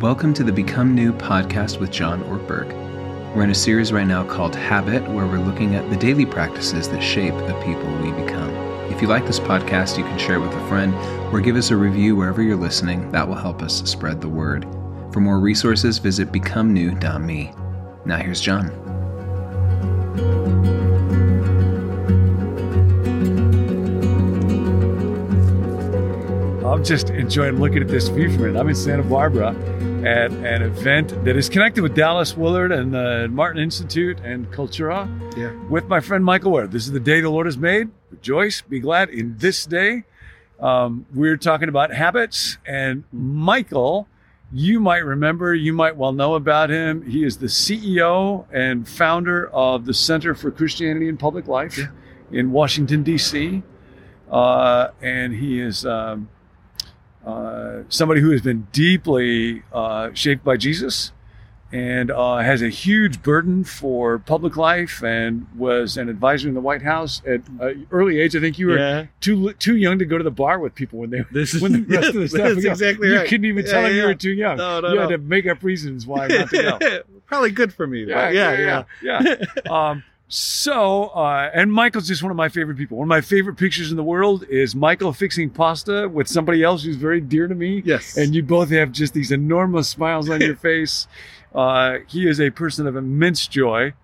Welcome to the Become New podcast with John Ortberg. We're in a series right now called Habit, where we're looking at the daily practices that shape the people we become. If you like this podcast, you can share it with a friend or give us a review wherever you're listening. That will help us spread the word. For more resources, visit becomenew.me. Now here's John. I'm just enjoying looking at this view from it. I'm in Santa Barbara at an event that is connected with Dallas Willard and the Martin Institute and Cultura Yeah. with my friend Michael Wear. This is the day the Lord has made. Rejoice, be glad in this day. Um, we're talking about habits, and Michael, you might remember, you might well know about him. He is the CEO and founder of the Center for Christianity and Public Life Yeah. in Washington, D.C. Uh, and he is um, uh, somebody who has been deeply uh, shaped by Jesus and uh, has a huge burden for public life and was an advisor in the White House at an early age. I think you were Yeah. too too young to go to the bar with people when they This is when the rest of the staff that's would go. exactly you couldn't even Yeah, tell them you were too young. No, no, you had to make up reasons why not to go. Probably good for me. though. yeah, yeah. yeah. um, so, uh, and Michael's just one of my favorite people. One of my favorite pictures in the world is Michael fixing pasta with somebody else who's very dear to me. Yes. And you both have just these enormous smiles on your face. Uh, he is a person of immense joy.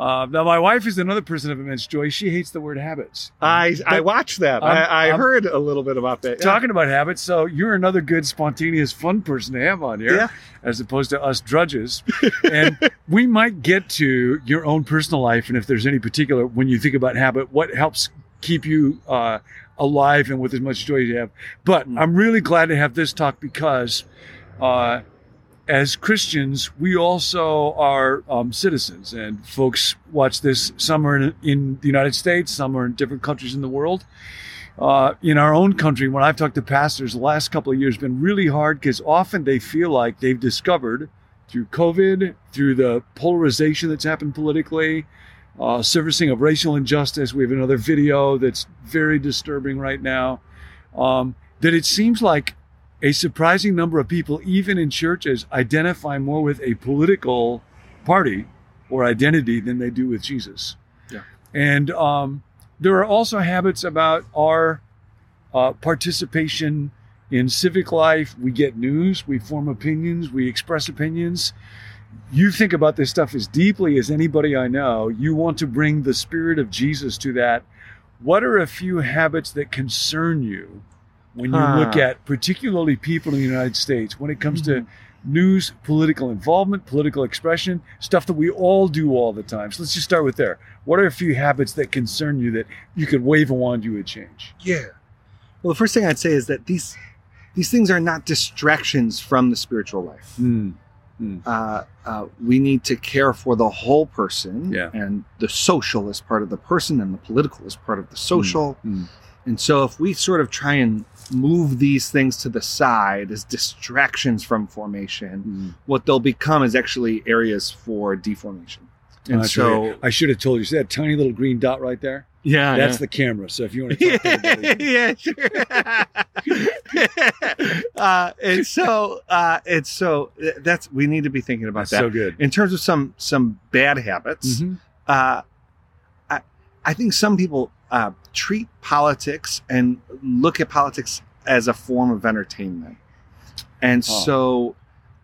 Uh, now, my wife is another person of immense joy. She hates the word habits. I I watched that. I'm- I, I I'm- heard a little bit about that. Yeah. Talking about habits, so you're another good, spontaneous, fun person to have on here, Yeah. as opposed to us drudges. and we might get to your own personal life, and if there's any particular, when you think about habit, what helps keep you uh, alive and with as much joy as you have. But Mm. I'm really glad to have this talk because, uh, as Christians, we also are um, citizens, and folks watch this. Some are in, in the United States, some are in different countries in the world uh, in our own country, when I've talked to pastors, the last couple of years been really hard because often they feel like they've discovered through COVID, through the polarization that's happened politically, uh, servicing of racial injustice. We have another video that's very disturbing right now. Um, that it seems like a surprising number of people, even in churches, identify more with a political party or identity than they do with Jesus. Yeah. And um, there are also habits about our uh, participation in civic life. We get news, we form opinions, we express opinions. You think about this stuff as deeply as anybody I know. You want to bring the spirit of Jesus to that. What are a few habits that concern you when you look at particularly people in the United States when it comes Mm-hmm. to news, political involvement, political expression, stuff that we all do all the time. So let's just start with there. What are a few habits that concern you that you could wave a wand you would change? Yeah. Well, the first thing I'd say is that these these things are not distractions from the spiritual life. Hmm. Uh, uh, we need to care for the whole person, Yeah. and the social is part of the person, and the political is part of the social. Mm. And so, if we sort of try and move these things to the side as distractions from formation, what they'll become is actually areas for deformation. And That's so, right. I should have told you. See that tiny little green dot right there? yeah, That's the camera. So if you want to talk to yeah, sure. uh, and so, uh, it's so that's we need to be thinking about that's that. so good. In terms of some some bad habits, Mhm. uh, I I think some people uh, treat politics and look at politics as a form of entertainment, and Oh. so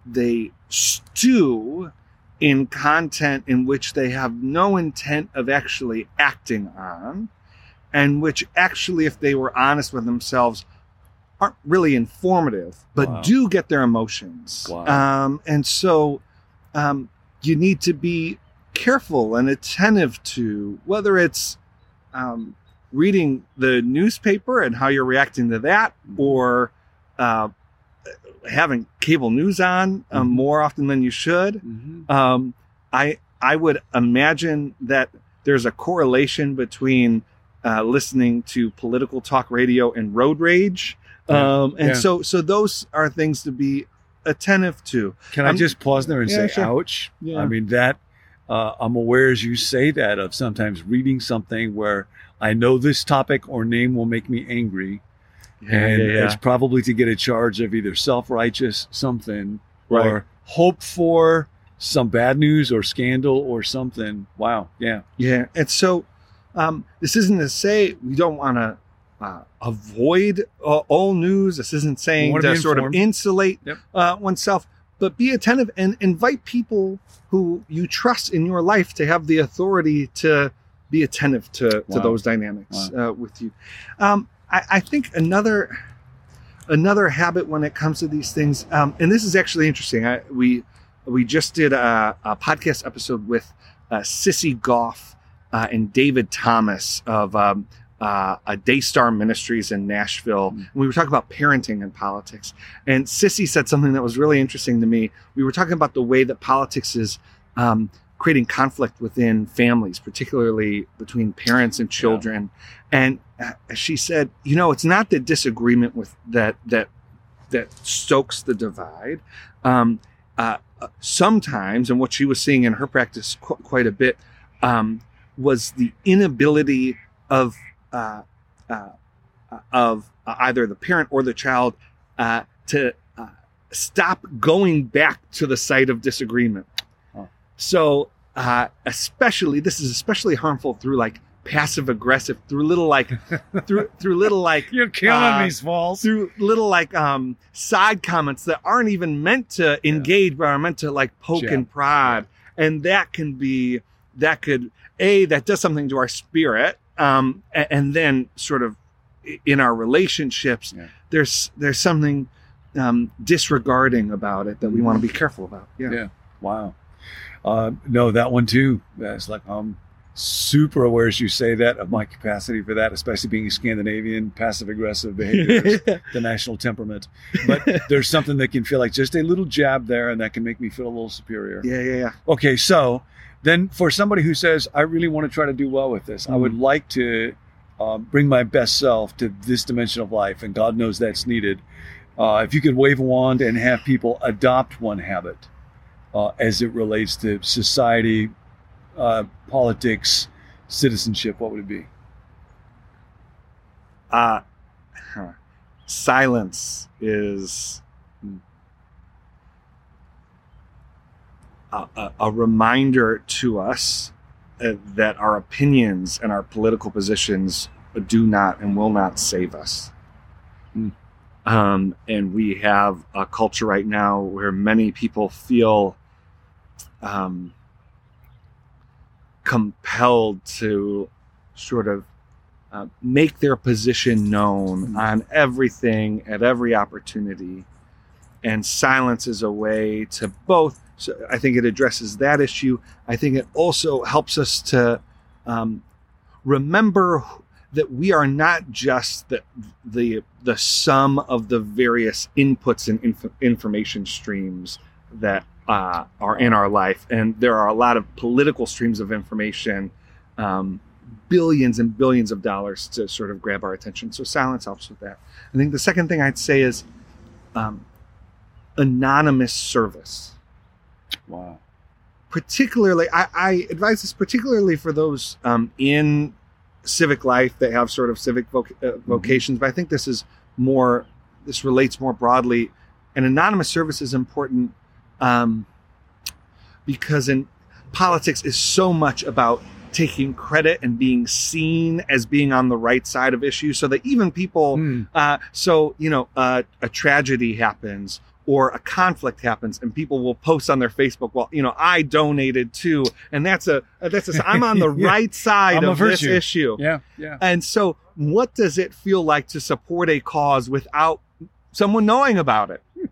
they stew in content in which they have no intent of actually acting on, and which actually, if they were honest with themselves, aren't really informative, but Wow. do get their emotions. Wow. Um, and so um, you need to be careful and attentive to whether it's um, reading the newspaper and how you're reacting to that, or uh, having cable news on um, Mhm. more often than you should. Mhm. Um, I I would imagine that there's a correlation between uh, listening to political talk radio and road rage, Yeah. um, and Yeah. so so those are things to be attentive to. Can I I'm- just pause there and Yeah, say, sure. ouch? Yeah. I mean, that, uh, I'm aware as you say that of sometimes reading something where I know this topic or name will make me angry. and it's probably to get a charge of either self righteous something Right. or hope for some bad news or scandal or something. Wow. Yeah. Yeah, and so um, this isn't to say we don't want to uh, avoid uh, all news. This isn't saying to sort of insulate Yep. uh, oneself, but be attentive and invite people who you trust in your life to have the authority to be attentive to, to those dynamics uh, with you. Um, I, I think another another habit when it comes to these things, um, and this is actually interesting. I, we we just did a, a podcast episode with uh, Sissy Goff uh, and David Thomas of um, uh, a Daystar Ministries in Nashville. Mm. And we were talking about parenting and politics. And Sissy said something that was really interesting to me. We were talking about the way that politics is um, creating conflict within families, particularly between parents and children. And uh, she said, you know, it's not the disagreement with that that that stokes the divide. Um, uh, uh, sometimes, and what she was seeing in her practice qu- quite a bit, um, was the inability of uh, uh, uh, of uh, either the parent or the child uh, to uh, stop going back to the site of disagreement. So, uh, especially this is especially harmful through like passive aggressive, through little like through through little like You're killing me, Smalls. through little like um side comments that aren't even meant to engage but are meant to like poke Jab. and prod and that can be that could a that does something to our spirit um a- and, then sort of in our relationships Yeah. there's there's something um disregarding about it that we want to be careful about yeah Yeah. Wow. Uh, no, that one too. That's like I'm super aware as you say that of my capacity for that, especially being Scandinavian, passive aggressive behavior, the national temperament. But there's something that can feel like just a little jab there, and that can make me feel a little superior. yeah yeah yeah Okay, so then for somebody who says, I really want to try to do well with this, I would Mm-hmm. like to um, bring my best self to this dimension of life, and God knows that's needed. Uh, if you could wave a wand and have people adopt one habit uh, as it relates to society, uh, politics, citizenship, what would it be? uh huh. silence is a, a, a reminder to us uh, that our opinions and our political positions do not and will not save us. Hmm. Um, and we have a culture right now where many people feel um, compelled to sort of uh, make their position known Hmm. on everything at every opportunity. And silence is a way to both. So I think it addresses that issue. I think it also helps us to um, remember that we are not just the the the sum of the various inputs and inf- information streams that uh, are in our life, and there are a lot of political streams of information, um, billions and billions of dollars to sort of grab our attention. So silence helps with that. I think the second thing I'd say is um, anonymous service Wow. particularly I, I advise this particularly for those um, in civic life that have sort of civic voc- uh, vocations but i think this is more this relates more broadly and anonymous service is important um, because in politics is so much about taking credit and being seen as being on the right side of issues so that even people Hmm. uh, so you know, uh, a tragedy happens or a conflict happens, and people will post on their Facebook, "Well, you know, I donated too," and that's a that's a I'm on the Yeah. right side I'm of this issue. Yeah, yeah. And so, what does it feel like to support a cause without someone knowing about it?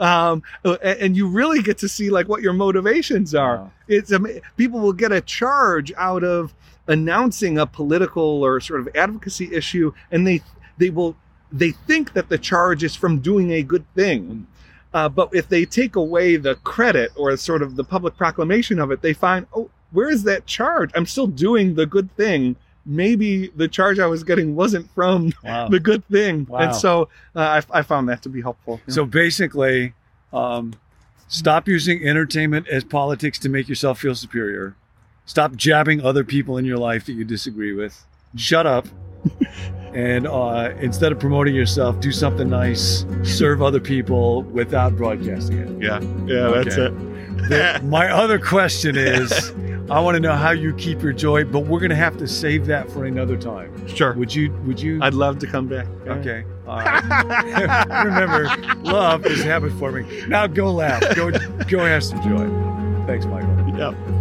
Um, and you really get to see like what your motivations are Wow. it's people will get a charge out of announcing a political or sort of advocacy issue and they they will they think that the charge is from doing a good thing uh, but if they take away the credit or sort of the public proclamation of it they find oh where is that charge i'm still doing the good thing maybe the charge i was getting wasn't from Wow. the good thing Wow. and so uh, I, I found that to be helpful So basically, um, stop using entertainment as politics to make yourself feel superior. Stop jabbing other people in your life that you disagree with. Shut up and uh, instead of promoting yourself, do something nice, serve other people without broadcasting it. Yeah, yeah, that's it. The- my other question is, I want to know how you keep your joy, but we're going to have to save that for another time. sure. Would you? Would you? I'd love to come back. okay. Right. Remember, love is habit forming. Now go laugh. Go go have some joy. Thanks, Michael. Yep.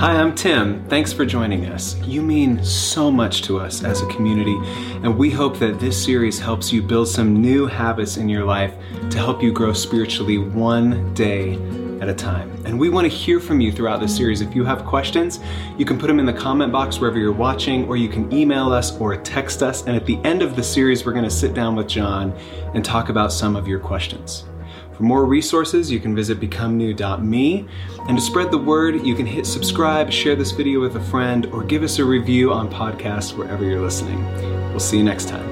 Hi, I'm Tim. Thanks for joining us. You mean so much to us as a community, and we hope that this series helps you build some new habits in your life to help you grow spiritually one day at a time. And we want to hear from you throughout this series. If you have questions, you can put them in the comment box wherever you're watching, or you can email us or text us. And at the end of the series, we're going to sit down with John and talk about some of your questions. For more resources, you can visit becomenew.me. And to spread the word, you can hit subscribe, share this video with a friend, or give us a review on podcasts wherever you're listening. We'll see you next time.